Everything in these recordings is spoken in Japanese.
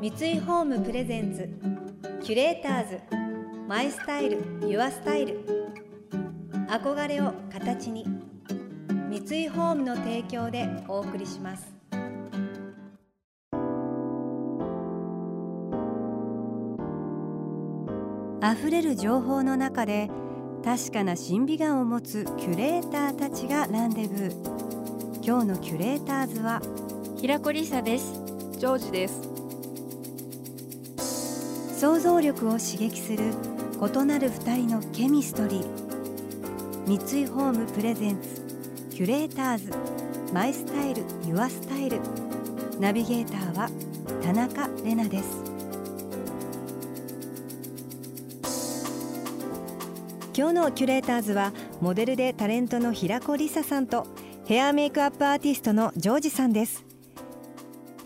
三井ホームプレゼンツキュレーターズマイスタイルユアスタイル。憧れを形に三井ホームの提供でお送りします。溢れる情報の中で確かな審美眼を持つキュレーターたちがランデブー。今日のキュレーターズは平子梨沙です。ジョージです想像力を刺激する異なる二人のケミストリー。三井ホームプレゼンツキュレーターズ。マイスタイルユアスタイル。ナビゲーターは田中れなです。今日のキュレーターズはモデルでタレントの平子梨沙さんとヘアメイクアップアーティストのジョージさんです。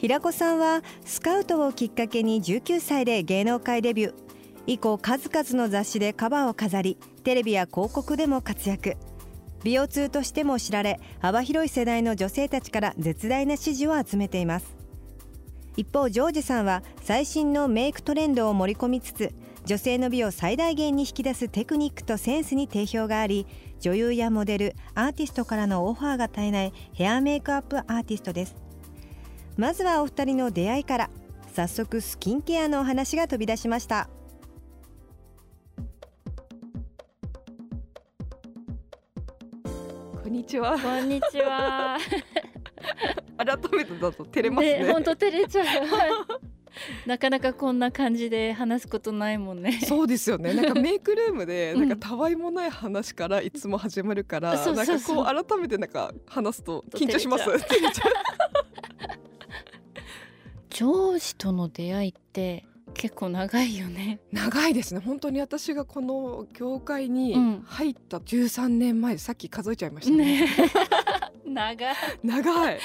平子さんはスカウトをきっかけに19歳で芸能界デビュー。以降数々の雑誌でカバーを飾りテレビや広告でも活躍。美容通としても知られ幅広い世代の女性たちから絶大な支持を集めています。一方ジョージさんは最新のメイクトレンドを盛り込みつつ女性の美を最大限に引き出すテクニックとセンスに定評があり女優やモデルアーティストからのオファーが絶えないヘアメイクアップアーティストです。まずはお二人の出会いから早速スキンケアのお話が飛び出しました。こんにちは。こんにちは。改めてだと照れますね。本当、照れちゃう。なかなかこんな感じで話すことないもんね。そうですよね。なんか メイクルームでなんかたわいもない話からいつも始まるから、うん、なんかこう改めてなんか話すと緊張しますジョージとの出会いって結構長いよね。長いですね。本当に私がこの業界に入った13年前、うん、さっき数えちゃいましたね。ね。長い。長い、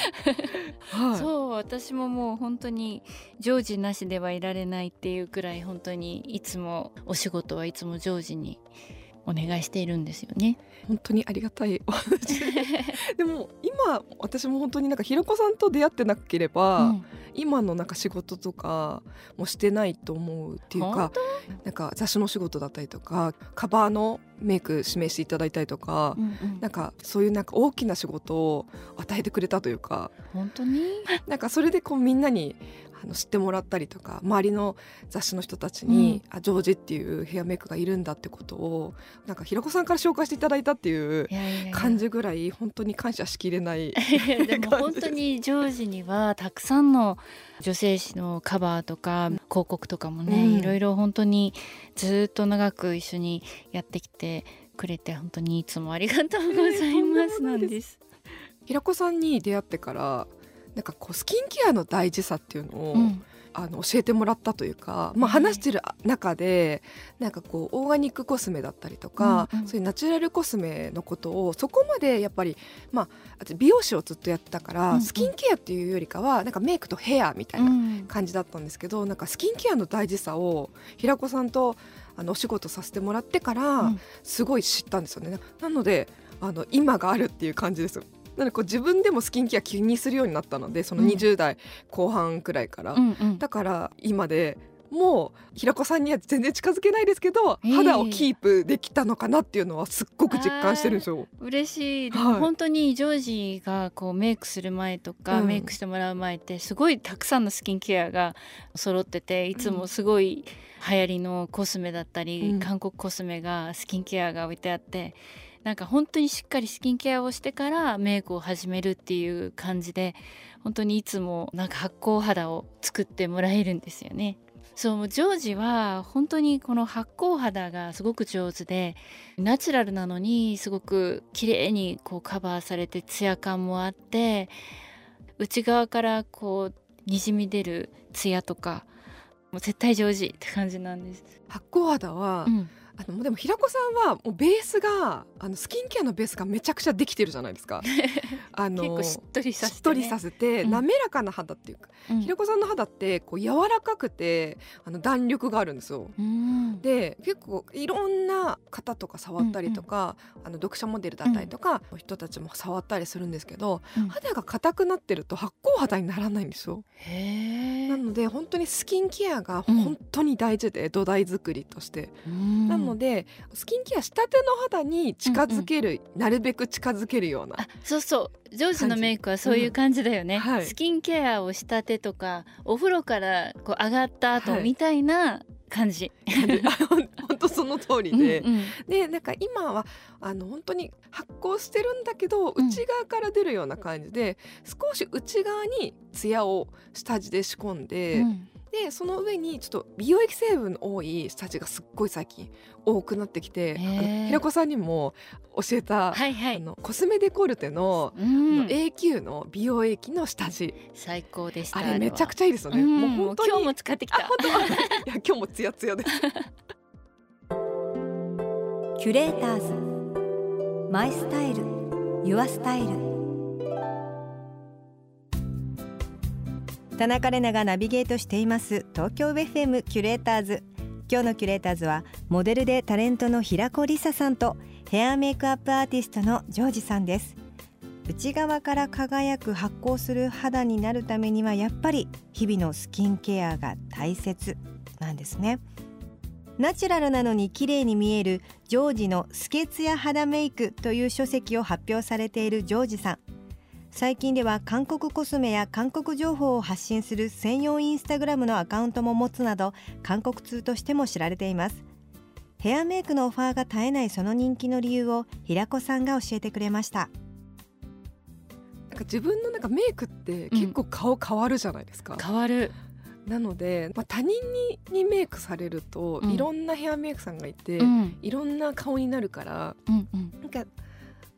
はい、そう私ももう本当にジョージなしではいられないっていうくらい本当にいつもお仕事はいつもジョージにお願いしているんですよね。本当にありがたいお話。でも今私も本当になんかひろこさんと出会ってなければ、うん。今のなんか仕事とかもしてないと思うっていうかなんか雑誌の仕事だったりとかカバーのメイク指名していただいたりとか、うんうん、なんかそういうなんか大きな仕事を与えてくれたというか。本当に？なんかそれでこうみんなにあの知ってもらったりとか周りの雑誌の人たちに、うん、あジョージっていうヘアメイクがいるんだってことをなんかひろこさんから紹介していただいたっていう感じぐらい本当に感謝しきれないでも 本当にジョージにはたくさんの女性誌のカバーとか広告とかもね、うん、いろいろ本当にずっと長く一緒にやってきてくれて本当にいつもありがとうございますなんです。平子さんに出会ってからなんかこうスキンケアの大事さっていうのを、うん、あの教えてもらったというか、まあ、話してる中でなんかこうオーガニックコスメだったりとか、うんうん、そういうナチュラルコスメのことをそこまでやっぱり、まあ、美容師をずっとやってたから、うんうん、スキンケアっていうよりかはなんかメイクとヘアみたいな感じだったんですけど、うん、なんかスキンケアの大事さを平子さんとあのお仕事させてもらってからすごい知ったんですよね。なのであの今があるっていう感じです。なのでこう自分でもスキンケア気にするようになったのでその20代後半くらいから、うんうん、だから今でもう平子さんには全然近づけないですけど、肌をキープできたのかなっていうのはすっごく実感してるんですよ。嬉しい、はい、本当にジョージがこうメイクする前とか、うん、メイクしてもらう前ってすごいたくさんのスキンケアが揃ってていつもすごい流行りのコスメだったり、うん、韓国コスメがスキンケアが置いてあって。なんか本当にしっかりスキンケアをしてからメイクを始めるっていう感じで本当にいつもなんか発酵肌を作ってもらえるんですよね。そうジョージは本当にこの発酵肌がすごく上手でナチュラルなのにすごく綺麗にこうカバーされてツヤ感もあって内側からこうにじみ出るツヤとかもう絶対ジョージって感じなんです。発酵肌は、うんあのでも平子さんはもうベースがあのスキンケアのベースがめちゃくちゃできてるじゃないですか。あの結構しっとりさせて、ね、しっとりさせて、滑らかな肌っていうか、うん、平子さんの肌ってこう柔らかくてあの弾力があるんですよ。うん、で結構いろんな方とか触ったりとか、うんうん、あの読者モデルだったりとか、うん、人たちも触ったりするんですけど、肌が硬くなってると発酵肌にならないんですよ。なので本当にスキンケアが本当に大事で、うん、土台作りとして。なのでスキンケアしたての肌に近づける、うんうん、なるべく近づけるような。そうそう。ジョージのメイクはそういう感じだよね、うんはい、スキンケアをしたてとかお風呂からこう上がった後みたいな感じ。本当その通りで、うんうん、でなんか今はあの本当に発酵してるんだけど内側から出るような感じで、うん、少し内側にツヤを下地で仕込んで。うん。でその上にちょっと美容液成分の多い下地がすっごい最近多くなってきて、あの平子さんにも教えた、はいはい、あのコスメデコルテの,、うん、A q の美容液の下地。最高でしたあれめちゃくちゃいいですよね、もう本当に今日も使ってきた。本当いや今日もツヤツヤです キュレーターズ。マイスタイル。ユアスタイル。田中れながナビゲートしています。東京 FM キュレーターズ。今日のキュレーターズはモデルでタレントの平子梨沙さんとヘアメイクアップアーティストのジョージさんです。内側から輝く発光する肌になるためにはやっぱり日々のスキンケアが大切なんですね。ナチュラルなのに綺麗に見えるジョージのスケツヤ肌メイクという書籍を発表されているジョージさん。最近では韓国コスメや韓国情報を発信する専用インスタグラムのアカウントも持つなど韓国通としても知られています。ヘアメイクのオファーが絶えないその人気の理由を平子さんが教えてくれました。なんか自分のなんかメイクって結構顔変わるじゃないですか、うん、変わるなので、まあ、他人ににメイクされると、うん、いろんなヘアメイクさんがいて、うん、いろんな顔になるから、うんうん、なんか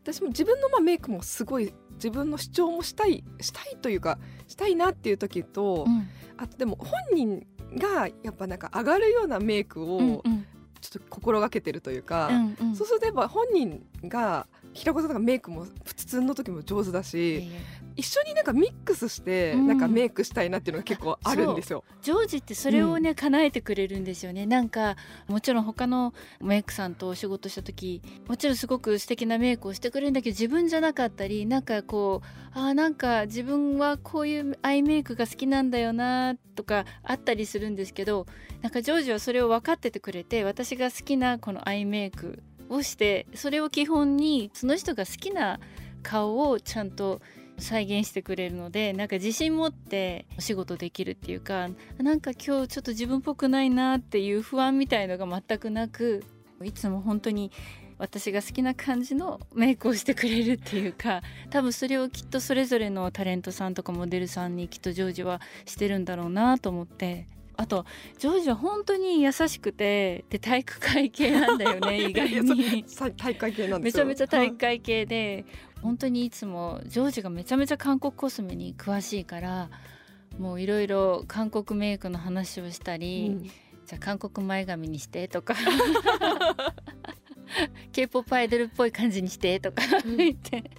私も自分のまあメイクもすごい自分の主張もしたいしたいというかしたいなっていう時と、うん、あとでも本人がやっぱなんか上がるようなメイクをちょっと心がけてるというか、うんうん、そうするとやっぱ本人が平子さんとかメイクも普通の時も上手だし、一緒になんかミックスしてなんかメイクしたいなっていうのが結構あるんですよ。ジョージってそれをね、うん、叶えてくれるんですよね。なんかもちろん他のメイクさんとお仕事した時もちろんすごく素敵なメイクをしてくれるんだけど自分じゃなかったりなんかこうあなんか自分はこういうアイメイクが好きなんだよなとかあったりするんですけどなんかジョージはそれを分かっててくれて私が好きなこのアイメイクをしてそれを基本にその人が好きな顔をちゃんと再現してくれるのでなんか自信持ってお仕事できるっていうかなんか今日ちょっと自分っぽくないなっていう不安みたいのが全くなくいつも本当に私が好きな感じのメイクをしてくれるっていうか多分それをきっとそれぞれのタレントさんとかモデルさんにきっとジョージはしてるんだろうなと思って。あとジョージは本当に優しくてで体育会系なんだよね 意外に。体育会系なんめちゃめちゃ体育会系で、本当にいつもジョージがめちゃめちゃ韓国コスメに詳しいからもういろいろ韓国メイクの話をしたり、うん、じゃあ韓国前髪にしてとか K-POP アイドルっぽい感じにしてとか言って、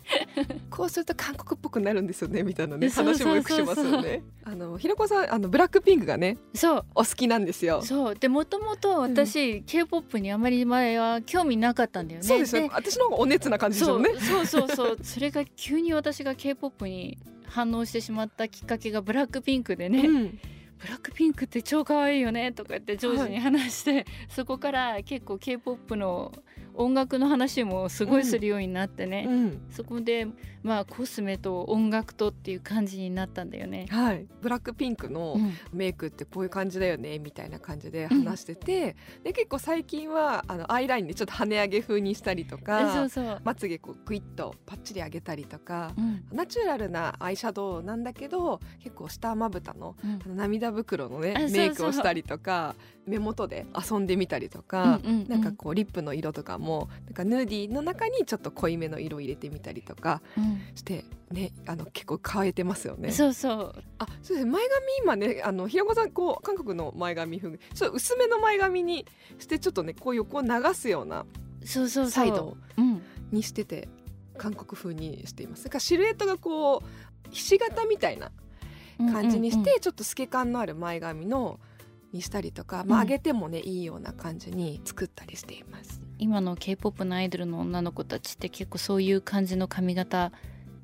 こうすると韓国っぽくなるんですよねみたいなね話もよくしますよね。あのひろこさんあのブラックピンクがねそう。お好きなんですよ。そう。でもともと私、うん、K-POP にあまり前は興味なかったんだよね。そうですよ。私の方がお熱な感じですよね。そう。そうそうそれが急に私が K-POP に反応してしまったきっかけがブラックピンクでね。うん。ブラックピンクって超可愛いよねとか言ってジョージに話して、はい、そこから結構 K-POP の音楽の話もすごいするようになってね、うん、そこでまあコスメと音楽とっていう感じになったんだよね。はい、ブラックピンクのメイクってこういう感じだよねみたいな感じで話してて、うん、で結構最近はあのアイラインでちょっと跳ね上げ風にしたりとかそうそう。まつげこうグイッとパッチリ上げたりとか、うん、ナチュラルなアイシャドウなんだけど結構下まぶたの,、涙袋のねメイクをしたりとか目元で遊んでみたりとか、うんうんうん、なんかこうリップの色とかもなんかヌーディーの中にちょっと濃いめの色を入れてみたりとかして、うん、ねあの結構変えてますよね。そうそう。あそうです前髪今ねあの平子さんこう韓国の前髪風ちょっと薄めの前髪にしてちょっとねこう横を流すようなサイドにしてて、韓国風にしています。だからシルエットがこうひし形みたいな感じにして、うん。うんうん、ちょっと透け感のある前髪のにしたりとか、まあ、上げてもね、いいような感じに作ったりしています。今の K-POP のアイドルの女の子たちって結構そういう感じの髪型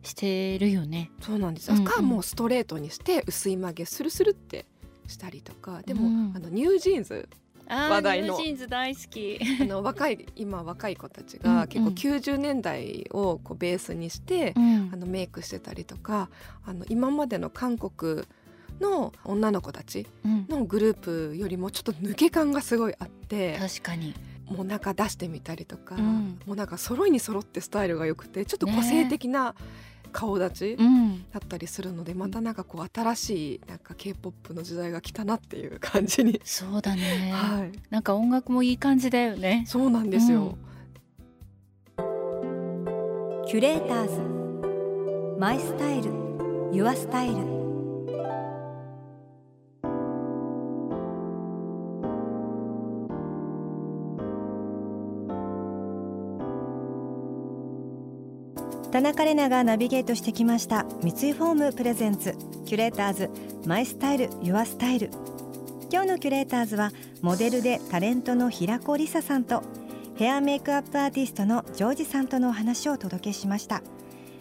してるよね。そうなんですよ。うんうん、かもうストレートにして薄い曲げスルスルってしたりとか。でも、うん、あの NewJeans。話題の。 NewJeans 大好き。あの若い今若い子たちが結構90年代をこうベースにして、うん、あのメイクしてたりとか。あの今までの韓国の女の子たちのグループよりもちょっと抜け感がすごいあって。確かにもうなんか出してみたりとか、うん、もうなんか揃いに揃ってスタイルが良くてちょっと個性的な顔立ちだったりするので、ね、またなんかこう新しいなんか K-POP の時代が来たなっていう感じに。そうだね、はい、なんか音楽もいい感じだよね。そうなんですよ、うん、キュレーターズ。 My Style Your Style 田中れながナビゲートしてきました。三井ホーム presents。キュレーターズ。 My Style。Your Style。今日のキュレーターズはモデルでタレントの平子梨沙さんとヘアメイクアップアーティストのジョージさんとのお話をお届けしました。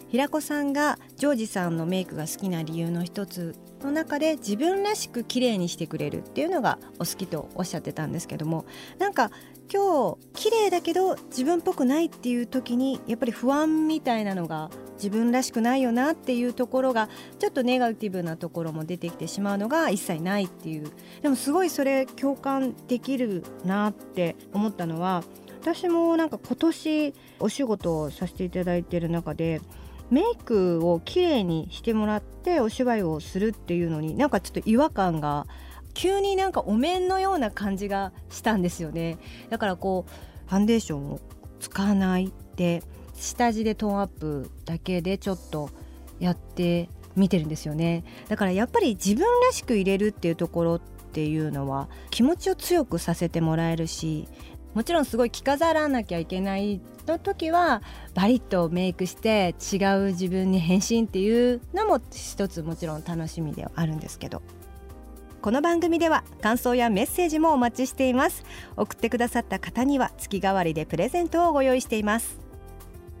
平子さんがジョージさんのメイクが好きな理由の一つの中で自分らしく綺麗にしてくれるっていうのがお好きとおっしゃってたんですけどもなんか今日綺麗だけど自分っぽくないっていう時にやっぱり不安みたいなのが自分らしくないよなっていうところがちょっとネガティブなところも出てきてしまうのが一切ないっていう。でもすごいそれ共感できるなって思ったのは私もなんか今年お仕事をさせていただいてる中でメイクを綺麗にしてもらってお芝居をするっていうのになんかちょっと違和感が急になんかお面のような感じがしたんですよね。だからこうファンデーションを使わないで下地でトーンアップだけでちょっとやってみてるんですよね。だからやっぱり自分らしく入れるっていうところっていうのは気持ちを強くさせてもらえるしもちろんすごい着飾らなきゃいけないの時はバリッとメイクして違う自分に変身っていうのも一つもちろん楽しみではあるんですけど。この番組では感想やメッセージもお待ちしています。送ってくださった方には月替わりでプレゼントをご用意しています。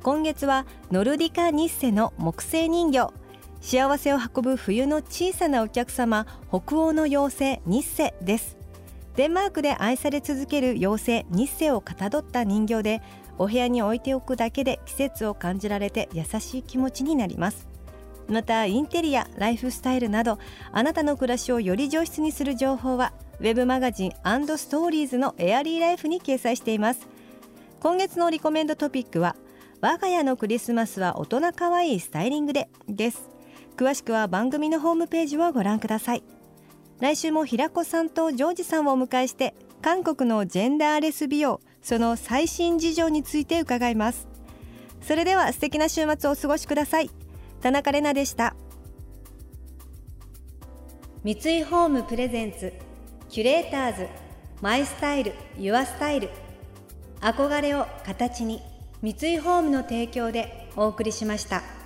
今月はノルディカ・ニッセの木製人形。幸せを運ぶ冬の小さなお客様北欧の妖精ニッセです。デンマークで愛され続ける妖精ニッセをかたどった人形でお部屋に置いておくだけで季節を感じられて優しい気持ちになります。またインテリアライフスタイルなどあなたの暮らしをより上質にする情報はウェブマガジンストーリーズのエアリーライフに掲載しています。今月のリコメンドトピックは我が家のクリスマスは大人かわいいスタイリングでです。詳しくは番組のホームページをご覧ください。来週も平子さんとジョージさんをお迎えして韓国のジェンダーレス美容その最新事情について伺います。それでは素敵な週末をお過ごしください。田中れなでした。三井ホームプレゼンツキュレーターズマイスタイルユアスタイル。憧れを形に三井ホームの提供でお送りしました。